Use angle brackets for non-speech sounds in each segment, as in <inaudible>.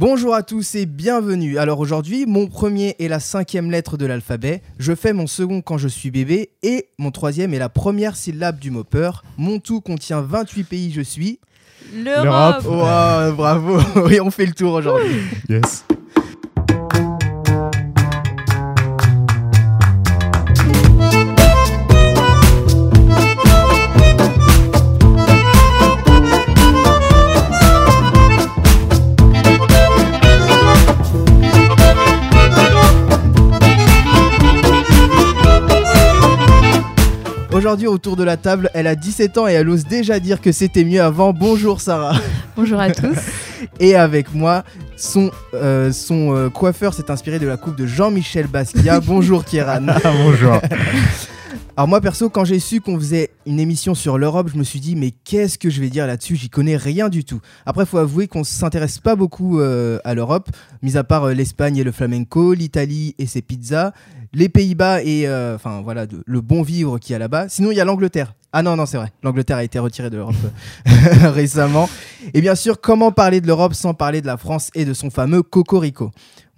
Bonjour à tous et bienvenue. Alors aujourd'hui, mon premier est la cinquième lettre de l'alphabet. Je fais mon second quand je suis bébé et mon troisième est la première syllabe du mot peur. Mon tout contient 28 pays je suis. L'Europe. Wow, bravo. <laughs> Oui, on fait le tour aujourd'hui. Yes. Aujourd'hui, autour de la table, elle a 17 ans et elle ose déjà dire que c'était mieux avant. Bonjour Sarah. <laughs> Bonjour à tous. <laughs> Et avec moi, son, euh, son euh, coiffeur s'est inspiré de la coupe de Jean-Michel Basquiat. <laughs> Bonjour Kieran. Ah, bonjour. Alors moi perso, quand j'ai su qu'on faisait une émission sur l'Europe, je me suis dit mais qu'est-ce que je vais dire là-dessus? J'y connais rien du tout. Après, faut avouer qu'on s'intéresse pas beaucoup euh, à l'Europe, mis à part euh, l'Espagne et le flamenco, l'Italie et ses pizzas, les Pays-Bas et euh, enfin voilà le bon vivre qu'il y a là-bas. Sinon, il y a l'Angleterre. Ah non non c'est vrai, l'Angleterre a été retirée de l'Europe euh, <laughs> récemment. Et bien sûr, comment parler de l'Europe sans parler de la France et de son fameux Cocorico?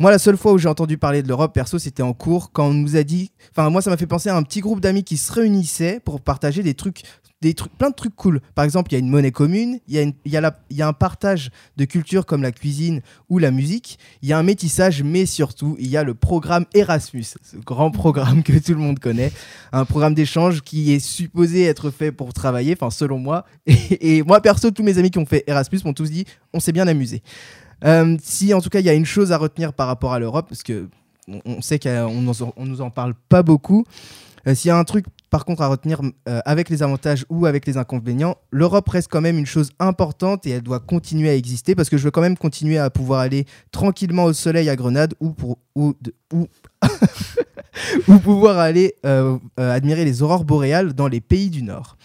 Moi, la seule fois où j'ai entendu parler de l'Europe, perso, c'était en cours, quand on nous a dit. Enfin, moi, ça m'a fait penser à un petit groupe d'amis qui se réunissaient pour partager des trucs, des trucs, plein de trucs cool. Par exemple, il y a une monnaie commune, il y, a un partage de culture comme la cuisine ou la musique, il y a un métissage, mais surtout, il y a le programme Erasmus, ce grand programme que tout le monde connaît, un programme d'échange qui est supposé être fait pour travailler, enfin, selon moi. Et, et moi, perso, tous mes amis qui ont fait Erasmus m'ont tous dit, on s'est bien amusé. Euh, si en tout cas il y a une chose à retenir par rapport à l'Europe, parce que on, sait qu'on on nous en parle pas beaucoup. euh, S'il y a un truc par contre à retenir euh, avec les avantages ou avec les inconvénients, l'Europe reste quand même une chose importante et elle doit continuer à exister parce que je veux quand même continuer à pouvoir aller tranquillement au soleil à Grenade ou pour ou, ou, <laughs> ou pouvoir aller euh, euh, admirer les aurores boréales dans les pays du Nord.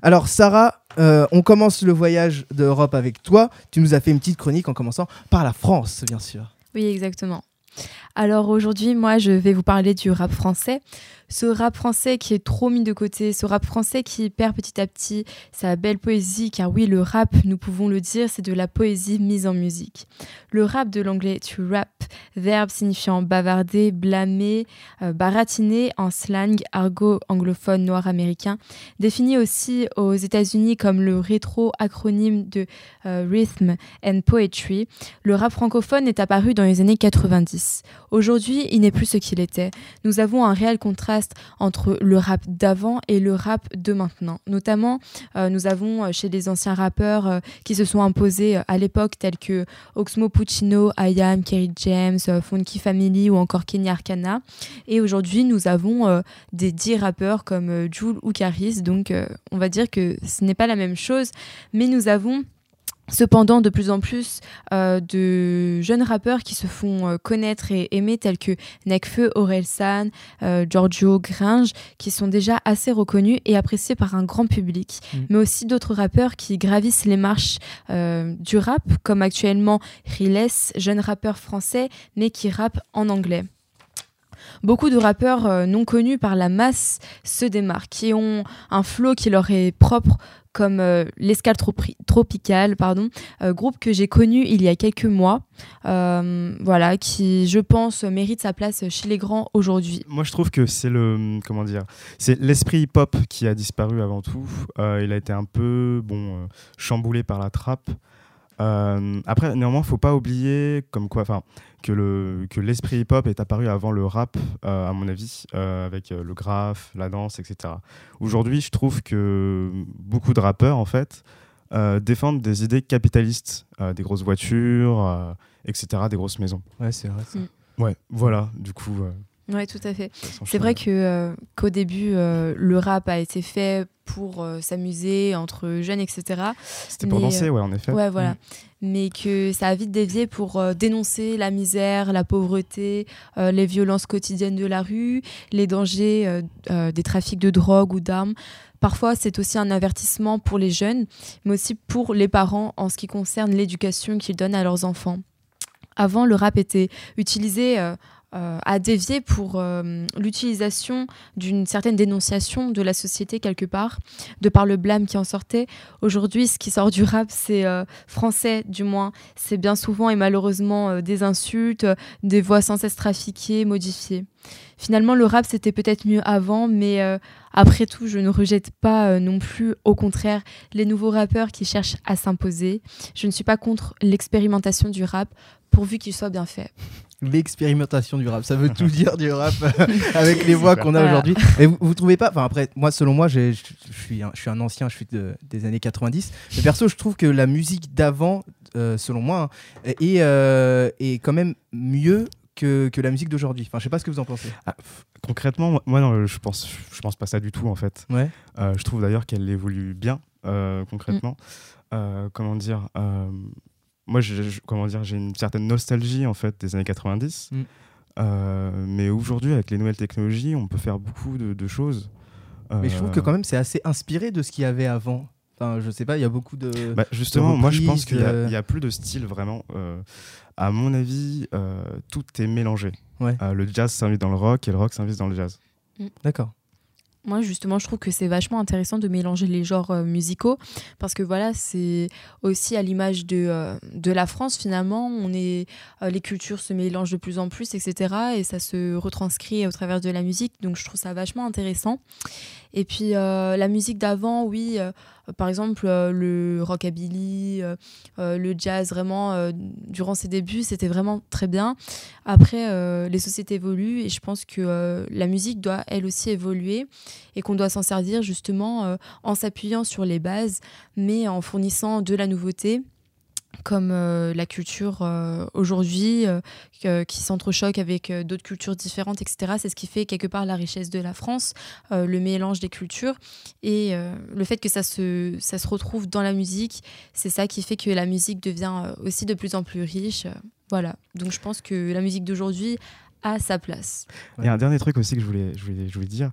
Alors Sarah, on commence le voyage d'Europe avec toi. Tu nous as fait une petite chronique en commençant par la France, bien sûr. Oui, exactement. Alors aujourd'hui, moi, je vais vous parler du rap français. Ce rap français qui est trop mis de côté, ce rap français qui perd petit à petit sa belle poésie, car oui, le rap, nous pouvons le dire, c'est de la poésie mise en musique. Le rap de l'anglais to rap, verbe signifiant bavarder, blâmer, euh, baratiner en slang argot anglophone noir américain, défini aussi aux États-Unis comme le rétro-acronyme de euh, Rhythm and Poetry, le rap francophone est apparu dans les années 90. Aujourd'hui, il n'est plus ce qu'il était. Nous avons un réel contraste entre le rap d'avant et le rap de maintenant. Notamment, euh, nous avons euh, chez les anciens rappeurs euh, qui se sont imposés à l'époque, tels que Oxmo Puccino, IAM, Kerry James, Funky Family ou encore Kenny Arcana. Et aujourd'hui, nous avons des 10 rappeurs comme Jul ou Caris. Donc, on va dire que ce n'est pas la même chose, mais nous avons Cependant, de plus en plus euh, de jeunes rappeurs qui se font euh, connaître et aimer, tels que Nekfeu, Orelsan, euh, Giorgio, Gringe, qui sont déjà assez reconnus et appréciés par un grand public. Mm. Mais aussi d'autres rappeurs qui gravissent les marches euh, du rap, comme actuellement Riles, jeune rappeur français, mais qui rappe en anglais. Beaucoup de rappeurs non connus par la masse se démarquent, qui ont un flow qui leur est propre, comme euh, l'Escale Tropi- Tropicale, pardon, euh, groupe que j'ai connu il y a quelques mois, euh, voilà, qui, je pense, mérite sa place chez les grands aujourd'hui. Moi, je trouve que c'est le comment dire, c'est l'esprit hip-hop qui a disparu avant tout. Euh, il a été un peu bon chamboulé par la trappe. Euh, après, néanmoins, faut pas oublier comme quoi, enfin, que le que l'esprit hip-hop est apparu avant le rap, euh, à mon avis, euh, avec le graphe, la danse, etc. Aujourd'hui, je trouve que beaucoup de rappeurs, en fait, euh, défendent des idées capitalistes, euh, des grosses voitures, euh, etc., des grosses maisons. Ouais, c'est vrai. ça. Ouais, voilà. Du coup. Oui, tout à fait. C'est vrai que euh, qu'au début, euh, le rap a été fait pour euh, s'amuser entre jeunes, etc. C'était pour danser, ouais, en effet. Ouais, voilà. Mm. Mais que ça a vite dévié pour dénoncer la misère, la pauvreté, les violences quotidiennes de la rue, les dangers des trafics de drogue ou d'armes. Parfois, c'est aussi un avertissement pour les jeunes, mais aussi pour les parents en ce qui concerne l'éducation qu'ils donnent à leurs enfants. Avant, le rap était utilisé euh, euh, a dévié pour euh, l'utilisation d'une certaine dénonciation de la société quelque part, de par le blâme qui en sortait. Aujourd'hui, ce qui sort du rap, c'est euh, français du moins. C'est bien souvent et malheureusement des insultes, des voix sans cesse trafiquées, modifiées. Finalement, le rap, c'était peut-être mieux avant, mais après tout, je ne rejette pas non plus, au contraire, les nouveaux rappeurs qui cherchent à s'imposer. Je ne suis pas contre l'expérimentation du rap, pourvu qu'il soit bien fait l'expérimentation du rap. Ça veut tout dire du rap <laughs> avec les voix qu'on a aujourd'hui. Mais vous, vous trouvez pas Enfin après, moi selon moi, je suis un, ancien, je suis des années 90. Mais perso, je trouve que la musique d'avant, euh, selon moi, hein, est, euh, est quand même mieux que, que la musique d'aujourd'hui. Enfin, je sais pas ce que vous en pensez. Ah, concrètement, moi, non, je pense, je pense pas ça du tout en fait. Ouais. Euh, je trouve d'ailleurs qu'elle évolue bien concrètement. Mm. comment dire moi, je, comment dire, j'ai une certaine nostalgie en fait des années 90. Mm. Euh, mais aujourd'hui, avec les nouvelles technologies, on peut faire beaucoup de, choses. Mais je trouve que euh, quand même, c'est assez inspiré de ce qu'il y avait avant. Enfin, je sais pas, il y a beaucoup de. Bah, justement, moi, je pense qu'il n'y a, plus de style vraiment. Euh, à mon avis, tout est mélangé. Ouais. le jazz s'invite dans le rock et le rock s'invite dans le jazz. D'accord. Moi, justement, je trouve que c'est vachement intéressant de mélanger les genres euh, musicaux parce que voilà, c'est aussi à l'image de, euh, de la France finalement. On est, euh, les cultures se mélangent de plus en plus, etc. Et ça se retranscrit au travers de la musique. Donc, je trouve ça vachement intéressant. Et puis, la musique d'avant, oui, par exemple, le rockabilly, le jazz, vraiment, durant ses débuts, c'était vraiment très bien. Après, les sociétés évoluent et je pense que la musique doit elle aussi évoluer et qu'on doit s'en servir justement euh, en s'appuyant sur les bases, mais en fournissant de la nouveauté comme euh, la culture euh, aujourd'hui qui s'entrechoque avec d'autres cultures différentes, etc. C'est ce qui fait quelque part la richesse de la France, le mélange des cultures et le fait que ça se, ça se retrouve dans la musique, c'est ça qui fait que la musique devient aussi de plus en plus riche. voilà, donc je pense que la musique d'aujourd'hui a sa place. Il y a un dernier truc aussi que je voulais, je voulais, je voulais dire.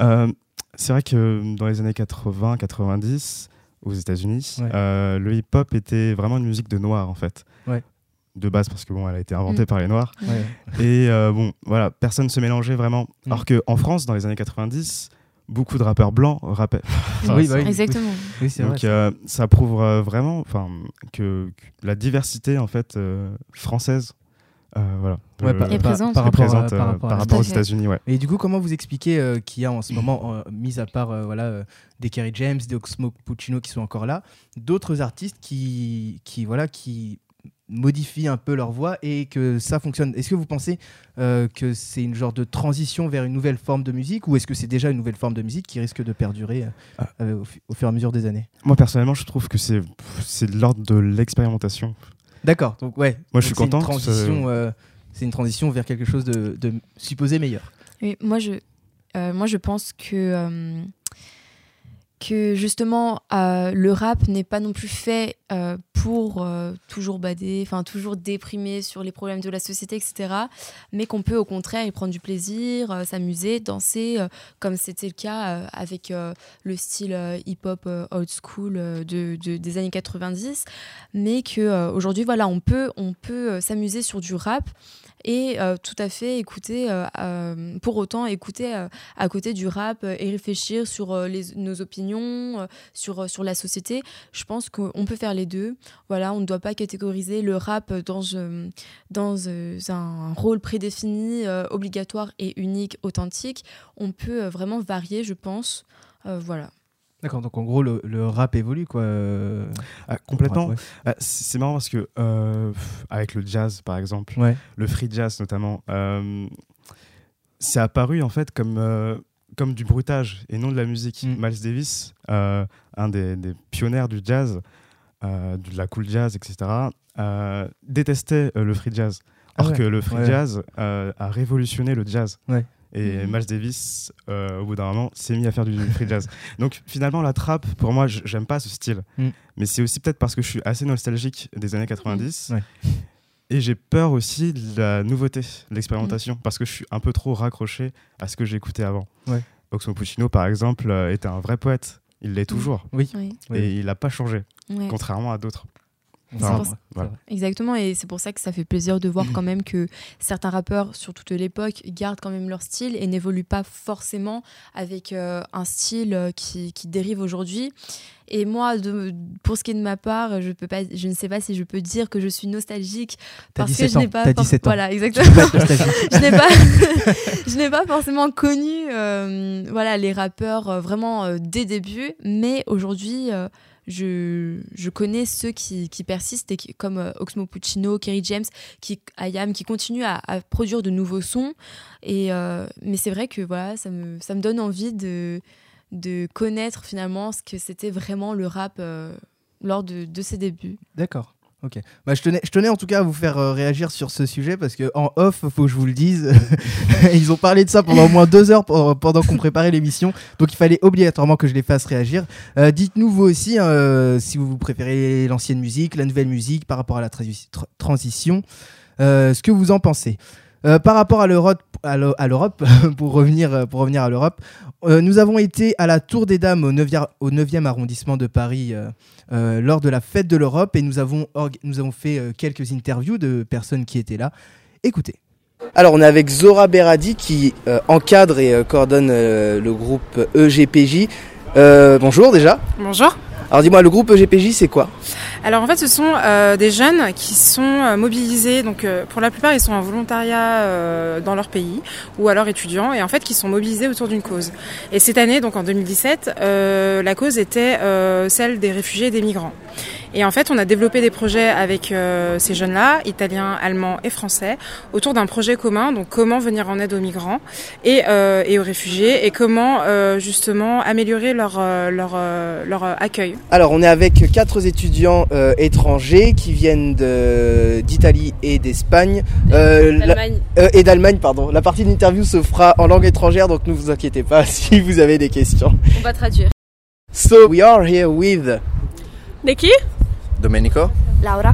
Euh, c'est vrai que dans les années 80-90, aux États-Unis, euh, le hip-hop était vraiment une musique de noirs en fait. De base parce que bon, elle a été inventée mm. par les noirs. Et euh, bon, voilà, personne se mélangeait vraiment. Mm. Alors qu'en France, dans les années 90, beaucoup de rappeurs blancs rappaient. <laughs> oui, bah Exactement. Donc ça prouve vraiment, enfin, que, la diversité en fait française euh, voilà. Ouais, par, présente. Par, rapport, aux États-Unis. Ouais. Et du coup, comment vous expliquez euh, qu'il y a en ce moment, euh, mis à part voilà, des Kerry James, des Oxmo Puccino qui sont encore là, d'autres artistes qui, qui, voilà, qui modifient un peu leur voix et que ça fonctionne? Est-ce que vous pensez que c'est une genre de transition vers une nouvelle forme de musique ou est-ce que c'est déjà une nouvelle forme de musique qui risque de perdurer ah. au, au, fur et à mesure des années? Moi, personnellement, je trouve que c'est de l'ordre de l'expérimentation. D'accord. Donc ouais. Moi, je suis content. Euh, c'est une transition vers quelque chose de, supposé meilleur. Oui, moi je, euh, moi je pense que euh, que justement euh, le rap n'est pas non plus fait euh, euh, toujours bader, enfin toujours déprimer sur les problèmes de la société, etc. Mais qu'on peut au contraire y prendre du plaisir, s'amuser, danser, comme c'était le cas avec le style hip-hop old school de, des années 90. Mais que aujourd'hui, voilà, on peut, on peut s'amuser sur du rap et euh, tout à fait écouter, euh, euh, pour autant écouter à côté du rap et réfléchir sur nos opinions, sur, la société. Je pense qu'on peut faire les deux. Voilà, on ne doit pas catégoriser le rap dans un rôle prédéfini, obligatoire et unique, authentique. On peut vraiment varier, je pense. voilà. D'accord, donc en gros, le, rap évolue, quoi. Ah, complètement. Ah, c'est marrant parce que, euh, avec le jazz, par exemple, le free jazz notamment, euh, c'est apparu en fait comme, euh, comme du bruitage et non de la musique. Mm. Miles Davis, un des, des, pionniers du jazz, de la cool jazz, etc., détestait le free jazz. Ah Or que le free jazz a révolutionné le jazz. Ouais. Et mm. Miles Davis, euh, au bout d'un moment, s'est mis à faire du free jazz. <laughs> Donc finalement, la trappe, pour moi, j'aime pas ce style. Mm. Mais c'est aussi peut-être parce que je suis assez nostalgique des années 90. Et j'ai peur aussi de la nouveauté, de l'expérimentation, mm. parce que je suis un peu trop raccroché à ce que j'écoutais avant. Ouais. Oxmo Puccino, par exemple, euh, était un vrai poète. Il l'est toujours. Oui. Et il n'a pas changé, contrairement à d'autres. Exactement, et c'est pour ça que ça fait plaisir de voir <clears throat> quand même que certains rappeurs, sur toute l'époque, gardent quand même leur style et n'évoluent pas forcément avec euh, un style euh, qui, qui dérive aujourd'hui. Et moi, de, pour ce qui est de ma part, je, peux pas, je ne sais pas si je peux dire que je suis nostalgique parce que <laughs> je n'ai pas, 17 ans. <laughs> voilà, exactement. je n'ai pas, <laughs> je n'ai pas forcément connu, euh, voilà, les rappeurs vraiment dès début, mais aujourd'hui je, connais ceux qui, persistent, comme euh, Oxmo Puccino, Kerry James, qui, Ayam, qui continuent à, produire de nouveaux sons. Et, euh, mais c'est vrai que voilà, ça, me, ça me donne envie de, de connaître finalement ce que c'était vraiment le rap euh, lors de ses débuts. D'accord. Ok. Bah, je, tenais, je tenais en tout cas à vous faire euh, réagir sur ce sujet parce que en off, faut que je vous le dise, <laughs> ils ont parlé de ça pendant au moins deux heures pendant qu'on préparait l'émission, donc il fallait obligatoirement que je les fasse réagir. Euh, dites-nous vous aussi euh, si vous préférez l'ancienne musique, la nouvelle musique par rapport à la transition, ce que vous en pensez. par rapport à l'Europe, à l'Europe <laughs> pour revenir pour revenir à l'Europe, nous avons été à la Tour des Dames au 9e, au 9e arrondissement de Paris euh, lors de la fête de l'Europe et nous avons, nous avons fait euh, quelques interviews de personnes qui étaient là. Écoutez. Alors on est avec Zora Beradi qui euh, encadre et coordonne le groupe EGPJ. bonjour déjà. Bonjour. Alors dis-moi, le groupe EGPJ, c'est quoi Alors en fait, ce sont euh, des jeunes qui sont euh, mobilisés. Donc euh, pour la plupart, ils sont en volontariat dans leur pays ou alors étudiants, et en fait, qui sont mobilisés autour d'une cause. Et cette année, donc en 2017, la cause était celle des réfugiés et des migrants. Et en fait, on a développé des projets avec euh, ces jeunes-là, italiens, allemands et français, autour d'un projet commun. Donc, comment venir en aide aux migrants et, euh, et aux réfugiés, et comment euh, justement améliorer leur leur leur accueil. Alors, on est avec quatre étudiants étrangers qui viennent d'Italie et d'Espagne. et d'Allemagne, pardon. La partie de l'interview se fera en langue étrangère, donc ne vous inquiétez pas <laughs> si vous avez des questions. On va traduire. So we are here with Nikki Domenico. Laura.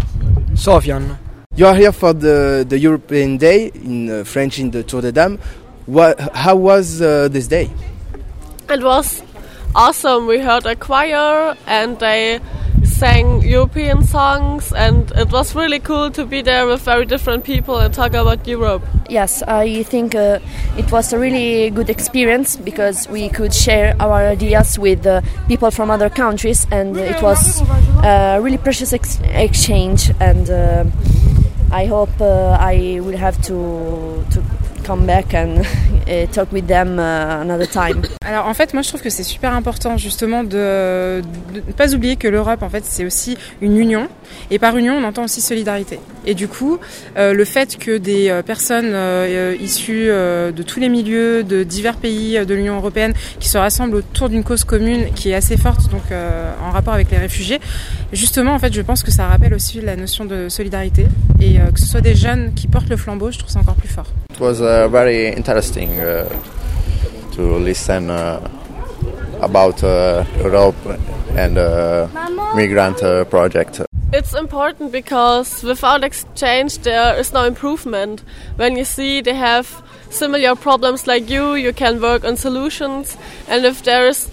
Sofian. You are here for the, the European Day in uh, French in the Tour de Dames. What, how was uh, this day? It was awesome. We heard a choir and they sang European songs, and it was really cool to be there with very different people and talk about Europe. Yes, I think uh, it was a really good experience because we could share our ideas with uh, people from other countries, and it was a really precious ex exchange. And uh, I hope uh, I will have to to come back and talk with them uh, another time. Alors en fait, moi je trouve que c'est super important justement de ne pas oublier que l'Europe en fait c'est aussi une union et par union on entend aussi solidarité. Et du coup, euh, le fait que des euh, personnes euh, issues de tous les milieux, de divers pays de l'Union européenne qui se rassemblent autour d'une cause commune qui est assez forte donc en rapport avec les réfugiés, justement en fait je pense que ça rappelle aussi la notion de solidarité et que ce soit des jeunes qui portent le flambeau, je trouve ça encore plus fort. Uh, very interesting uh, to listen uh, about Europe and migrant project. It's important because without exchange there is no improvement. When you see they have similar problems like you, you can work on solutions, and if there is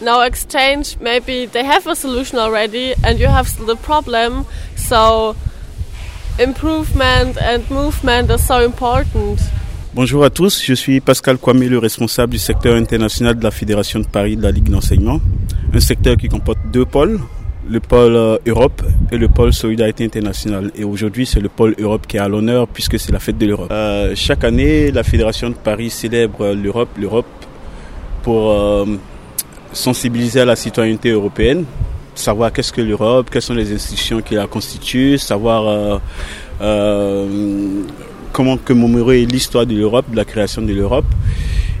no exchange, maybe they have a solution already and you have the problem. So improvement and movement is so important. Bonjour à tous, je suis Pascal Kwame, le responsable du secteur international de la Fédération de Paris de la Ligue d'enseignement. Un secteur qui comporte deux pôles, le pôle euh, Europe et le pôle Solidarité internationale. Et aujourd'hui, c'est le pôle Europe qui est à l'honneur puisque c'est la fête de l'Europe. Euh, chaque année, la Fédération de Paris célèbre l'Europe, l'Europe pour euh, sensibiliser à la citoyenneté européenne, savoir qu'est-ce que l'Europe, quelles sont les institutions qui la constituent, savoir euh, euh, comment commémorer l'histoire de l'Europe, de la création de l'Europe.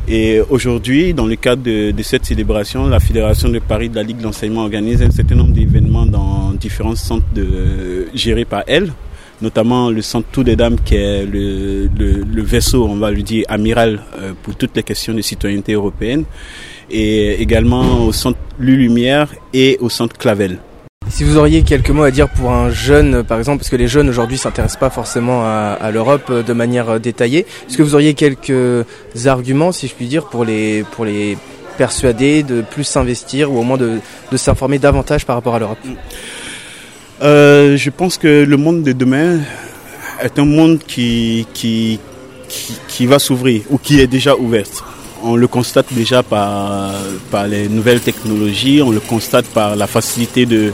Et aujourd'hui, dans le cadre de, cette célébration, la Fédération de Paris de la Ligue d'enseignement organise un certain nombre d'événements dans différents centres de, gérés par elle, notamment le centre Tout des Dames qui est le, le, vaisseau, on va le dire, amiral euh, pour toutes les questions de citoyenneté européenne, et également au centre Lumière et au centre Clavel. Si vous auriez quelques mots à dire pour un jeune, par exemple, parce que les jeunes aujourd'hui s'intéressent pas forcément à, l'Europe euh, de manière euh, détaillée, est-ce que vous auriez quelques arguments, si je puis dire, pour les, pour les persuader de plus s'investir ou au moins de, de s'informer davantage par rapport à l'Europe? Euh, je pense que le monde de demain est un monde qui, qui, qui, qui va s'ouvrir ou qui est déjà ouvert. On le constate déjà par, par les nouvelles technologies, on le constate par la facilité de,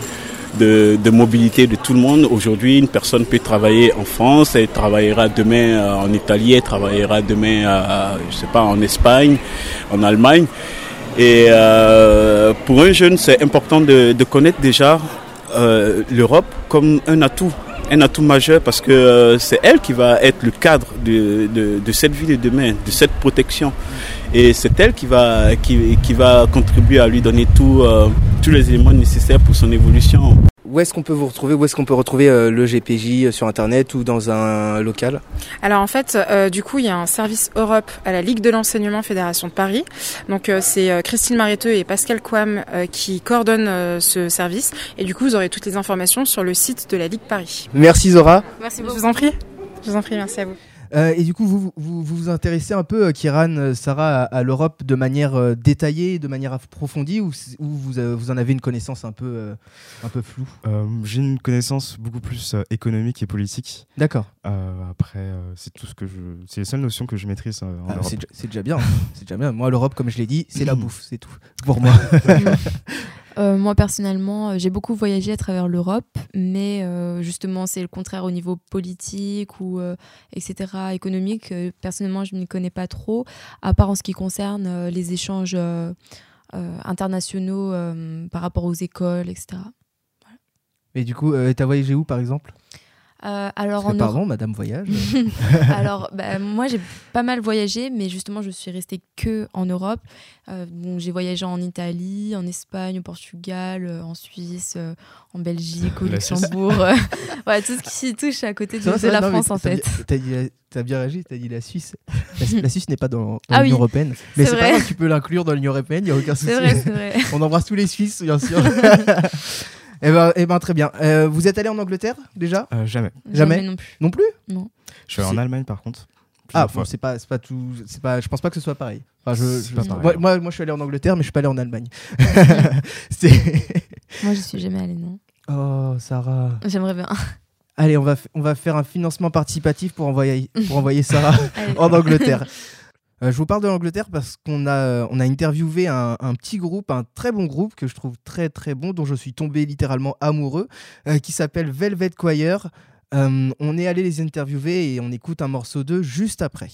de, mobilité de tout le monde. Aujourd'hui, une personne peut travailler en France, elle travaillera demain euh, en Italie, elle travaillera demain, je sais pas, en Espagne, en Allemagne. Et euh, pour un jeune, c'est important de, de connaître déjà euh, l'Europe comme un atout, un atout majeur parce que c'est elle qui va être le cadre de, de, de cette vie de demain, de cette protection. Et c'est elle qui va, qui, qui va contribuer à lui donner tout, euh, tous les éléments nécessaires pour son évolution. Où est-ce qu'on peut vous retrouver Où est-ce qu'on peut retrouver euh, le GPJ euh, sur Internet ou dans un local? Alors en fait, euh, du coup, il y a un service Europe à la Ligue de l'enseignement Fédération de Paris. Donc euh, c'est euh, Christine Maréteux et Pascal Quam euh, qui coordonnent euh, ce service. Et du coup, vous aurez toutes les informations sur le site de la Ligue Paris. Merci Zora. Merci beaucoup. Je vous en prie. Je vous en prie, merci à vous. Euh, et du coup, vous vous, vous vous intéressez un peu, euh, Kiran, euh, Sarah, à, à l'Europe de manière détaillée, de manière approfondie, ou, vous, vous en avez une connaissance un peu, un peu floue? J'ai une connaissance beaucoup plus économique et politique. D'accord. Après, c'est tout ce que je. C'est les seules notions que je maîtrise en Ah, Europe. c'est déjà- c'est déjà bien. c'est déjà bien. Moi, l'Europe, comme je l'ai dit, c'est la <laughs> bouffe, c'est tout. Pour moi. <laughs> Euh, moi personnellement, euh, j'ai beaucoup voyagé à travers l'Europe, mais euh, justement c'est le contraire au niveau politique ou etc. économique. Personnellement, je ne connais pas trop, à part en ce qui concerne les échanges internationaux par rapport aux écoles, etc. Et du coup, t'as voyagé où, par exemple? Euh, alors en Pardon, Madame Voyage. <laughs> <laughs> Alors, bah, moi, j'ai pas mal voyagé, mais justement, je suis restée que en Europe. Euh, donc, j'ai voyagé en Italie, en Espagne, au Portugal, euh, en Suisse, euh, en Belgique, au. Luxembourg. <laughs> ouais, tout ce qui touche à côté de, C'est vrai, de c'est vrai, la non, France, en t'as fait. T'as bien réagi, t'as dit la Suisse. La, la Suisse n'est pas dans, dans Ah l'Union oui, européenne. Mais c'est pas grave, tu peux l'inclure dans l'Union européenne, il n'y a aucun souci. C'est vrai, c'est vrai. On embrasse tous les Suisses, bien sûr. Eh ben, eh ben, très bien. Euh, vous êtes allé en Angleterre déjà? Euh, jamais. Jamais non plus. Non plus? Non. Je suis allé en Allemagne par contre. Ah, bon, c'est pas, c'est pas tout. C'est pas. Je pense pas que ce soit pareil. Enfin, je, C'est je- pas pareil, moi, moi, moi, je suis allé en Angleterre, mais je suis pas allé en Allemagne. <laughs> Moi, je suis jamais allée, non. oh, Sarah. J'aimerais bien. Allez, on va, on va faire un financement participatif pour envoyer, pour <laughs> envoyer Sarah en Angleterre. Euh, je vous parle de l'Angleterre parce qu'on a, on a interviewé un, un petit groupe, un très bon groupe que je trouve très très bon, dont je suis tombé littéralement amoureux, euh, qui s'appelle Velvet Choir. Euh, on est allé les interviewer et on écoute un morceau d'eux juste après.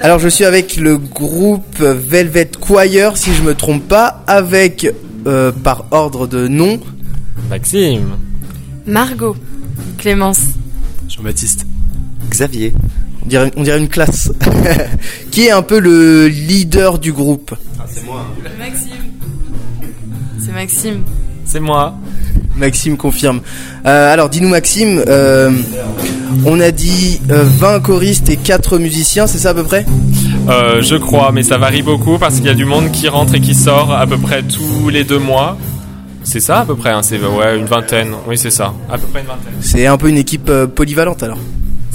Alors je suis avec le groupe Velvet Choir, si je me trompe pas, avec euh, par ordre de nom Maxime. Margot. Clémence. Jean-Baptiste. Xavier. On dirait, on dirait une classe, <laughs> qui est un peu le leader du groupe. Maxime. C'est Maxime. C'est moi. Maxime confirme. Euh, alors dis-nous Maxime, euh, on a dit euh, 20 choristes et 4 musiciens, c'est ça à peu près? Euh, je crois, mais ça varie beaucoup parce qu'il y a du monde qui rentre et qui sort à peu près tous les deux mois. C'est ça à peu près, hein, c'est ouais, une vingtaine. Oui, c'est ça. À peu près une vingtaine. C'est un peu une équipe euh, polyvalente alors.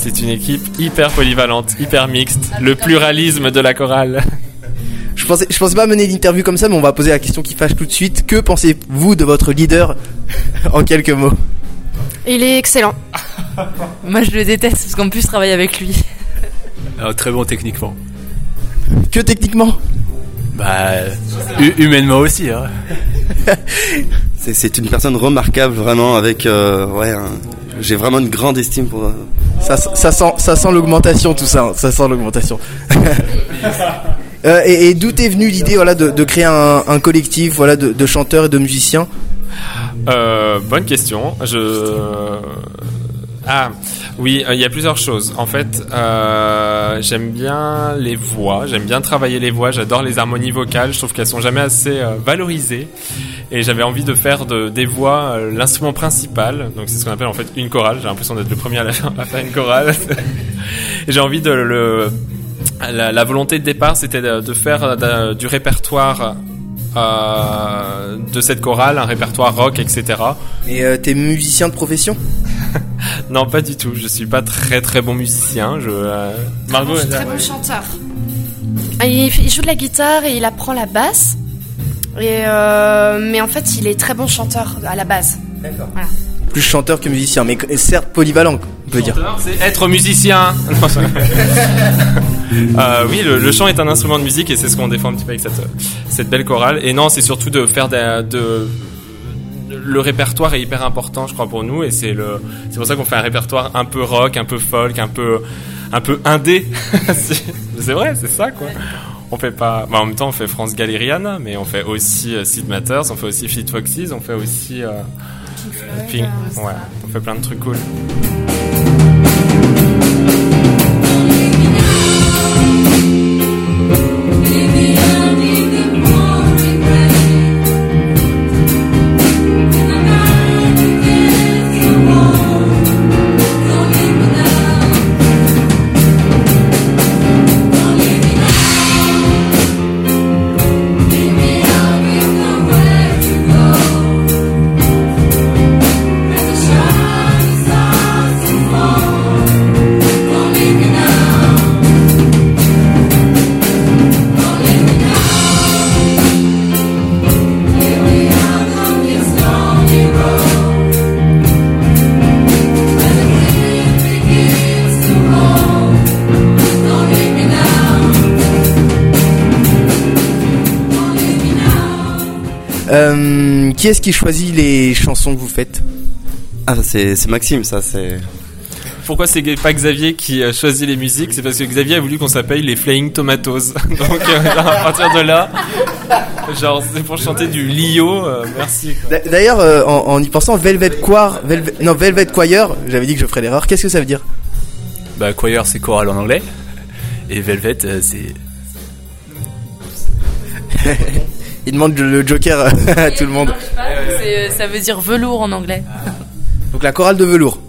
C'est une équipe hyper polyvalente, hyper mixte. Le pluralisme de la chorale. <laughs> Je pensais, je pensais pas mener l'interview comme ça, mais on va poser la question qui fâche tout de suite. Que pensez-vous de votre leader <laughs> en quelques mots? Il est excellent. <laughs> Moi, je le déteste parce qu'en plus, je travaille avec lui. très bon techniquement. Que techniquement? Bah, humainement aussi. Hein. C'est- C'est une personne remarquable, vraiment, avec. euh, ouais, un- j'ai vraiment une grande estime pour. euh, ça, ça sent, ça sent l'augmentation tout ça, hein, ça sent l'augmentation. <laughs> Euh, et et d'où est venue l'idée voilà, de, de créer un, un collectif voilà, de, de chanteurs et de musiciens? Euh, bonne question. Je ah oui, euh, il y a plusieurs choses. En fait, euh, j'aime bien les voix, j'aime bien travailler les voix, j'adore les harmonies vocales. Je trouve qu'elles sont jamais assez euh, valorisées. Et j'avais envie de faire de, des voix l'instrument principal. Donc c'est ce qu'on appelle en fait une chorale. J'ai l'impression d'être le premier à, faire une chorale. <laughs> j'ai envie de le la, volonté de départ, c'était de, faire du répertoire de cette chorale, un répertoire rock, etc. Et euh, t'es musicien de profession? <laughs> Non, pas du tout. Je suis pas très très bon musicien. Je euh, Margot. Très bon chanteur. Ah, Il, il joue de la guitare et il apprend la basse. Et euh, mais en fait, il est très bon chanteur à la base. D'accord. Plus chanteur que musicien, mais certes polyvalent, on peut dire. C'est être musicien. <laughs> <laughs> euh, oui, le, le, chant est un instrument de musique et c'est ce qu'on défend un petit peu avec cette, cette belle chorale. Et non, c'est surtout de faire de, de le répertoire est hyper important, je crois, pour nous, et c'est le, c'est pour ça qu'on fait un répertoire un peu rock, un peu folk, un peu, un peu indé. <laughs> c'est vrai, c'est ça, quoi. On fait pas, bah, en même temps, on fait France Galériane, mais on fait aussi euh, Sid Matters, on fait aussi Fleet Foxes, on fait aussi, euh, Pink, ouais, on fait plein de trucs cool. Euh, qui est-ce qui choisit les chansons que vous faites Ah, c'est Maxime, ça, c'est. Pourquoi c'est pas Xavier qui euh, choisit les musiques? C'est parce que Xavier a voulu qu'on s'appelle les Flying Tomatoes. <laughs> Donc euh, à partir de là, genre c'est pour chanter du Lio. Euh, merci. D'ailleurs, en, en, y pensant, Velvet Choir, Velvet, non Velvet Choir, j'avais dit que je ferais l'erreur. Qu'est-ce que ça veut dire? Bah choir c'est chorale en anglais et Velvet c'est <laughs> Il demande le Joker à <laughs> tout le monde. Euh, ça veut dire velours en anglais. Donc la chorale de velours.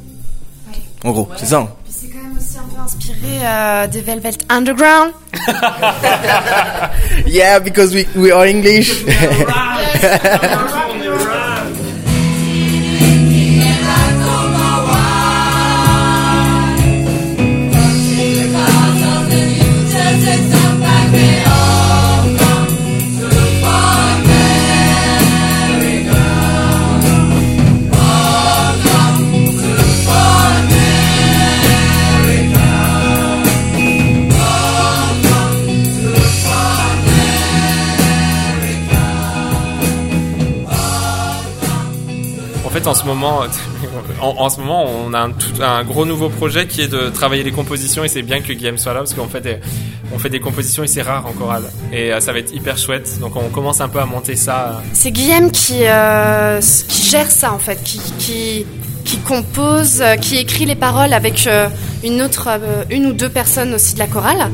En gros, c'est ça. Hein. C'est quand même aussi un peu inspiré euh, des Velvet Underground. <laughs> yeah, because we, we are English. <laughs> ce moment, <laughs> en, ce moment, on a un, un, gros nouveau projet qui est de travailler les compositions et c'est bien que Guillaume soit là parce qu'on fait des, on fait des compositions et c'est rare en chorale et euh, ça va être hyper chouette. Donc on commence un peu à monter ça. C'est Guillaume qui, euh, qui gère ça en fait, qui, qui, qui compose, euh, qui écrit les paroles avec une autre, une ou deux personnes aussi de la chorale.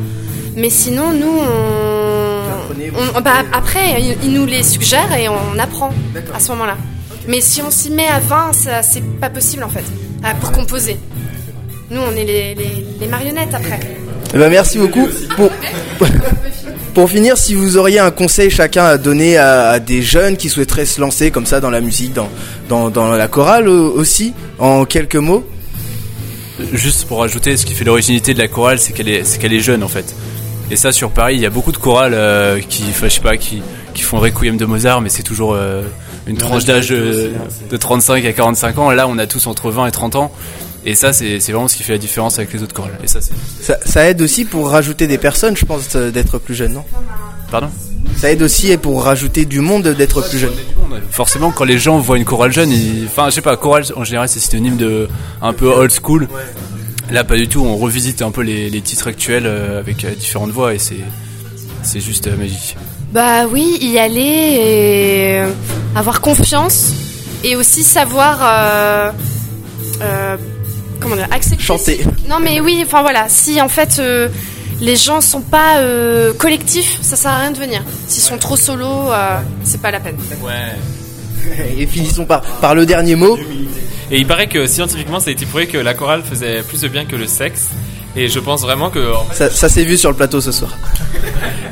Mais sinon, nous, on, bah, après, il, nous les suggère et on apprend à ce moment-là. Mais si on s'y met à 20, c'est pas possible en fait, pour composer. Nous, on est les, les, marionnettes après. Eh ben, merci beaucoup. Pour, <laughs> pour finir, si vous auriez un conseil chacun à donner à, des jeunes qui souhaiteraient se lancer comme ça dans la musique, dans, dans, dans la chorale aussi, en quelques mots? Juste pour ajouter, ce qui fait l'originalité de la chorale, c'est qu'elle est, qu'elle est jeune en fait. Et ça, sur Paris, il y a beaucoup de chorales euh, qui, je sais pas, qui, qui font Requiem de Mozart, mais c'est toujours euh, une tranche d'âge euh, de 35 à 45 ans. Là, on a tous entre 20 et 30 ans. Et ça, c'est vraiment ce qui fait la différence avec les autres chorales. Et ça, ça, ça, aide aussi pour rajouter des personnes, je pense, d'être plus jeune, non? Pardon? Ça aide aussi pour rajouter du monde d'être plus jeune. Forcément, quand les gens voient une chorale jeune, enfin, je sais pas, chorale en général, c'est synonyme de un peu old school. Là, pas du tout. On revisite un peu les, les titres actuels euh, avec euh, différentes voix et c'est c'est juste magique. Bah oui, y aller et avoir confiance et aussi savoir euh, euh, comment dire accepter. Chanter. Non mais oui, enfin voilà, si en fait euh, les gens sont pas euh, collectifs, ça sert à rien de venir. S'ils sont trop solo, euh, c'est pas la peine. Ouais. <laughs> Et finissons par, par le dernier mot. Et il paraît que scientifiquement, ça a été prouvé que la chorale faisait plus de bien que le sexe. Et je pense vraiment que. Ça, ça s'est vu sur le plateau ce soir.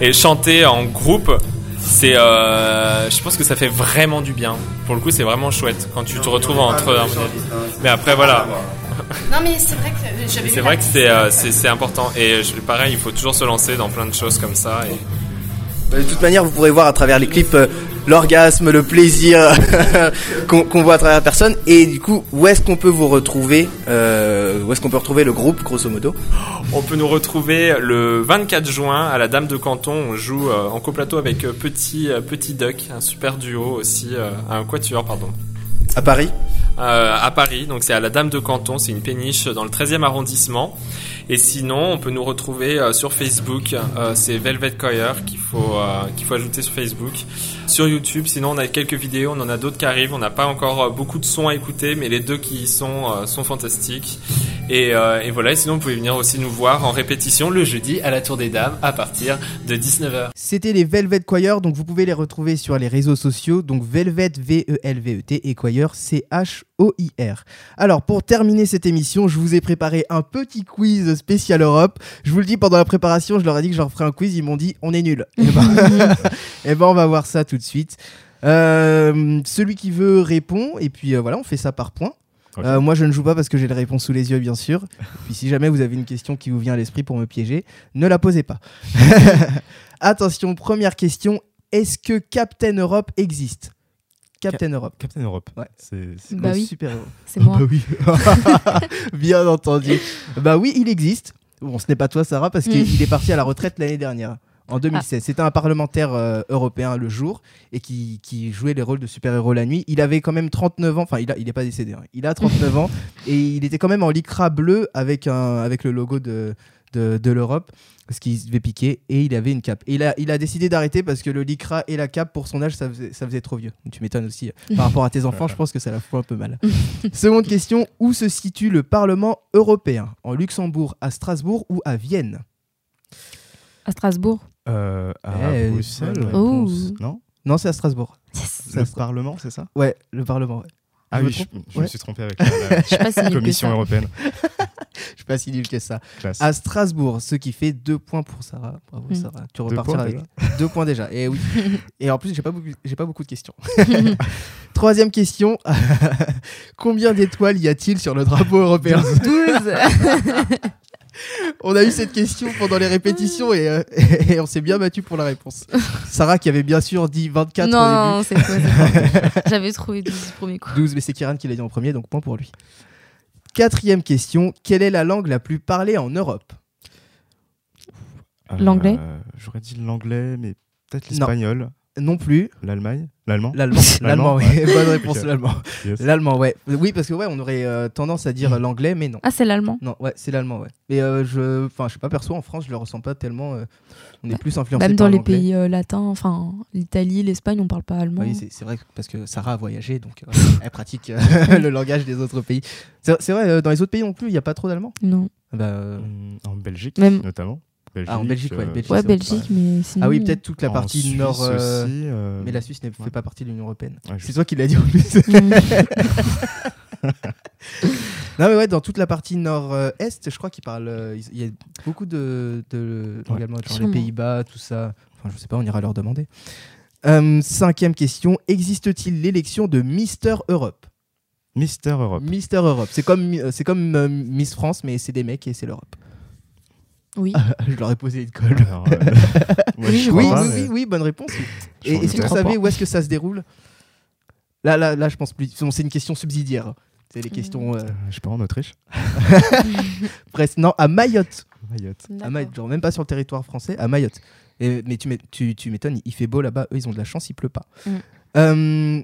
et chanter en groupe, c'est. Euh, je pense que ça fait vraiment du bien. Pour le coup, c'est vraiment chouette quand tu te retrouves entre. Mais après, voilà. Non, mais c'est vrai que j'avais C'est vrai que c'est, euh, c'est, c'est important. Et je, pareil, il faut toujours se lancer dans plein de choses comme ça. Et... De toute manière, vous pourrez voir à travers les clips. L'orgasme, le plaisir <laughs> qu'on voit à travers la personne. Et du coup, où est-ce qu'on peut vous retrouver euh, Où est-ce qu'on peut retrouver le groupe, grosso modo? On peut nous retrouver le 24 juin à la Dame de Canton. On joue euh, en coplateau avec euh, Petit, Petit Duck, un super duo aussi, euh, un quatuor, pardon. À Paris? À Paris, donc c'est à la Dame de Canton, c'est une péniche dans le 13e arrondissement. Et sinon, on peut nous retrouver euh, sur Facebook, euh, c'est Velvet Choir qu'il faut euh, qu'il faut ajouter sur Facebook. Sur YouTube, sinon on a quelques vidéos, on en a d'autres qui arrivent. On n'a pas encore euh, beaucoup de sons à écouter, mais les deux qui y sont euh, sont fantastiques. Et, euh, et voilà. Et sinon, vous pouvez venir aussi nous voir en répétition le jeudi à la Tour des Dames à partir de 19h. C'était les Velvet Choir, donc vous pouvez les retrouver sur les réseaux sociaux, donc Velvet V-E-L-V-E-T et Choir C-H-O-I-R. Alors pour terminer cette émission, je vous ai préparé un petit quiz spécial Europe. Je vous le dis pendant la préparation, je leur ai dit que je leur ferais un quiz, ils m'ont dit on est nul. Et ben, <laughs> <laughs> eh ben, on va voir ça tout de suite. Euh, celui qui veut répond et puis euh, voilà, on fait ça par points. Euh, moi, je ne joue pas parce que j'ai les réponses sous les yeux, bien sûr. Puis si jamais vous avez une question qui vous vient à l'esprit pour me piéger, ne la posez pas. <laughs> Attention, première question. Est-ce que Captain Europe existe? Captain Europe. Captain Europe. Ouais. C'est Bah Le oui. super-héros. <laughs> C'est moi. Bah oui. <laughs> bien entendu. Bah oui, il existe. Bon, ce n'est pas toi, Sarah, parce Mm. qu'il est parti à la retraite l'année dernière. En 2016. C'était un parlementaire euh, européen le jour et qui, qui jouait les rôles de super-héros la nuit. Il avait quand même 39 ans, enfin il n'est il pas décédé, hein. il a 39 <laughs> ans et il était quand même en lycra bleu avec, un, avec le logo de, de, de l'Europe parce qu'il se devait piquer et il avait une cape. Et il a, il a décidé d'arrêter parce que le lycra et la cape pour son âge ça faisait, ça faisait trop vieux. Tu m'étonnes aussi. euh, <laughs> Par rapport à tes enfants, je pense que ça la fout un peu mal. <laughs> Seconde question, où se situe le Parlement européen? En Luxembourg, à Strasbourg ou à Vienne? À Strasbourg. Euh, à Eh, Bruxelles, réponse. non? Non, c'est à Strasbourg. Le Parlement, c'est ça? Ouais, le Parlement, ouais. Ah oui, je, me suis trompé avec <laughs> la, Commission européenne. Je suis pas si <laughs> nul que ça. Classe. À Strasbourg, ce qui fait deux points pour Sarah. Bravo Mm. Sarah. Tu Deux repartiras points avec deux points déjà. Et oui. <laughs> Et en plus, j'ai pas beaucoup, j'ai pas beaucoup de questions. Troisième question. Combien d'étoiles y a-t-il sur le drapeau européen? 12 On a eu cette question pendant les répétitions et, euh, <laughs> et on s'est bien battu pour la réponse. Sarah qui avait bien sûr dit 24 Non, au non, début. c'est quoi, c'est quoi <laughs> J'avais trouvé 12 du premier coup. 12, mais c'est Kiran qui l'a dit en premier, donc point pour lui. Quatrième question. Quelle est la langue la plus parlée en Europe? L'anglais? Euh, J'aurais dit l'anglais, mais peut-être Non. l'espagnol. Non plus. L'Allemagne? L'allemand? L'allemand. <laughs> L'allemand, oui. <laughs> Bonne réponse, l'allemand. Yes. L'allemand, ouais. Oui, parce que ouais, on aurait euh, tendance à dire l'anglais, mais non. Ah, c'est l'allemand? Non, ouais, c'est l'allemand, ouais. Mais euh, je, enfin, je sais pas perso, en France, je le ressens pas tellement. euh, on est plus influencé Même par dans les pays euh, latins, enfin l'Italie, l'Espagne, on parle pas allemand. Oui, c'est c'est vrai que- parce que Sarah a voyagé, donc euh, <laughs> elle pratique euh, le langage des autres pays. C'est c'est vrai, euh, dans les autres pays non plus, il n'y a pas trop d'allemand. non. Bah, euh, Mm, En Belgique, Même- notamment. Ah, en Belgique, ouais, euh, Belgique, Ouais, Belgique, mais sinon. Ah oui, peut-être toute la partie Suisse nord. euh, aussi, euh, Mais la Suisse ne fait pas partie de l'Union Européenne. Ouais, je c'est toi qui l'as dit en plus. <laughs> Mm. <laughs> non, mais ouais, dans toute la partie nord-est, je crois qu'ils parlent. euh, ils- Il y a beaucoup de, genre les. Pays-Bas, tout ça. Enfin, je sais pas, on ira leur demander. Euh, cinquième question existe-t-il l'élection de Mister Europe? Mister Europe. Mister Europe, c'est comme, c'est comme euh, Miss France, mais c'est des mecs et c'est l'Europe. Oui. <laughs> je leur ai posé une colle. Alors, euh, <laughs> moi, Oui, oui, pas, oui, mais- oui, oui, bonne réponse. Et est-ce que vous savez où est-ce que ça se déroule? Là, là, là, je pense plus. bon, C'est une question subsidiaire. C'est les questions. euh, Euh, Je sais pas, en Autriche <laughs> presque. Non, à Mayotte. Mayotte. À Mayotte, genre même pas sur le territoire français, à Mayotte. Et, mais tu m'é- tu tu m'étonnes, il fait beau là-bas. Eux, ils ont de la chance, il pleut pas. Mm. Euh,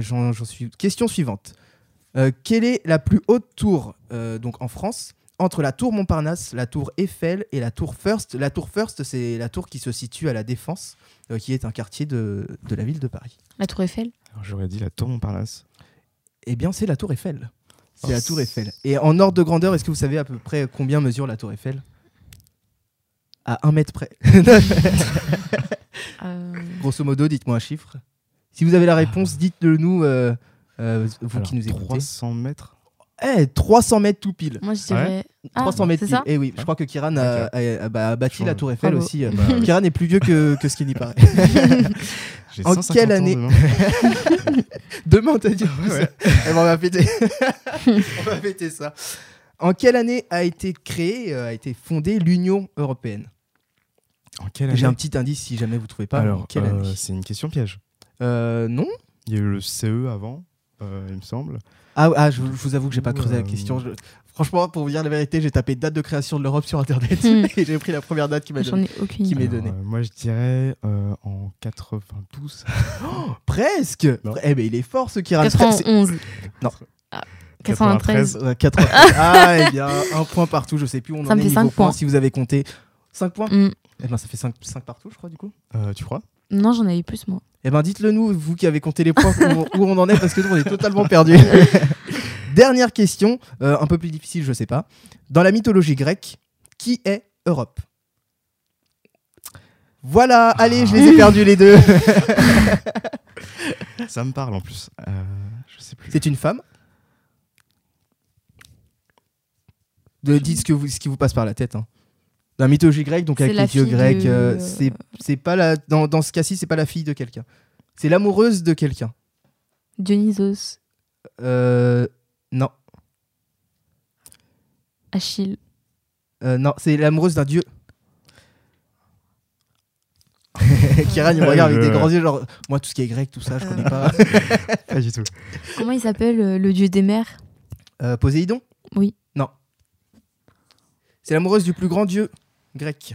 J'en suis. Question suivante. Euh, quelle est la plus haute tour euh, donc en France entre la tour Montparnasse, la tour Eiffel et la tour First La tour First, c'est la tour qui se situe à la Défense, euh, qui est un quartier de, de la ville de Paris. La Tour Eiffel? Alors, J'aurais dit la Tour Montparnasse. Eh bien, c'est la tour Eiffel. C'est Oh, la tour Eiffel. Et en ordre de grandeur, est-ce que vous savez à peu près combien mesure la tour Eiffel? À un mètre près. <laughs> Euh, Grosso modo, dites-moi un chiffre. Si vous avez la réponse, dites-le nous, euh, euh, vous Alors, qui nous écoutez. 300 mètres Eh, 300 mètres tout pile. Moi, je dirais. Ah, 300 mètres pile. ça Eh oui, je crois que Kiran a, a- a- bah, a bâti la tour Eiffel Bravo. aussi. Bah, oui. <laughs> Kiran est plus vieux que, que ce qu'il y paraît. <laughs> En 150 quelle année demain. <laughs> Demain, t'as dit Ouais. Eh ben, on va péter. on va péter ça. En quelle année a été créée, euh, a été fondée l'Union européenne? En quelle année J'ai un petit indice si jamais vous trouvez pas. en Alors, euh, c'est une question piège. Euh, non. Il y a eu le CE avant, euh, il me semble. Ah, ah, je, je vous avoue que j'ai pas creusé la Euh, question. Je- Franchement, pour vous dire la vérité, j'ai tapé date de création de l'Europe sur internet Hmm. <laughs> et j'ai pris la première date qui m'a donné. aucune qui m'est donnée. Euh, moi, je dirais euh, en 92. Presque Non. Eh ben il est fort ce Kiran. 91. Non. Ah, 93. Ouais, 93. Ah, eh bien, un point partout, je sais plus où on Ça en me est fait niveau cinq points, points. si vous avez compté. 5 points Mm. Eh ben ça fait 5, partout, je crois, du coup. Euh, tu crois? Non, j'en avais plus, moi. Eh ben dites-le nous, vous qui avez compté les points, où, où on en est, parce que nous, on est totalement perdus. <laughs> Dernière question, euh, un peu plus difficile, je sais pas. Dans la mythologie grecque, qui est Europe? Voilà, allez, je les ai perdus les deux. <laughs> Ça me parle en plus. Euh, je sais plus. C'est une femme? De, Dites ce, que vous, ce qui vous passe par la tête. hein. La mythologie grecque, donc C'est avec les dieux grecs, de- euh, c'est c'est pas la, dans, dans ce cas-ci, c'est pas la fille de quelqu'un. C'est l'amoureuse de quelqu'un. Dionysos, Euh, non. Achille. Euh, non, c'est l'amoureuse d'un dieu. Kiran, il me regarde avec des Euh, grands yeux, genre, moi, tout ce qui est grec, tout ça, je connais pas. <laughs> Pas du tout. Comment il s'appelle euh, le dieu des mers? Euh, Poséidon? Oui. Non. C'est l'amoureuse du plus grand dieu grec.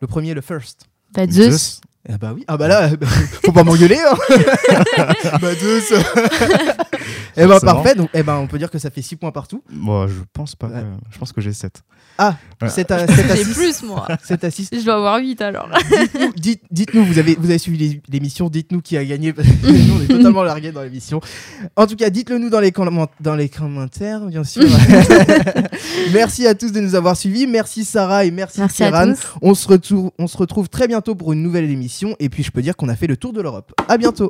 Le premier, le first. Zeus. Ah bah oui. Ah bah là, <laughs> faut pas m'engueuler. Hein. <laughs> bah Zeus. <laughs> eh ben parfait. Donc, eh ben on peut dire que ça fait 6 points partout. Moi, je pense pas. euh, je pense que j'ai 7. Ah, Ouais. 7 à, 7 à J'ai 6. plus, moi. 7 à 6. Je dois avoir 8 alors. Dites-nous, dites- dites-nous, vous avez, vous avez suivi l'émission, dites-nous qui a gagné. parce que nous, on est totalement largués dans l'émission. En tout cas, dites-le nous dans les, dans les commentaires, bien sûr. merci à tous de nous avoir suivis. Merci Sarah et merci, Merci tous. On se, retrouve, on se retrouve très bientôt pour une nouvelle Et puis, je peux dire qu'on a fait le tour de l'Europe. À bientôt.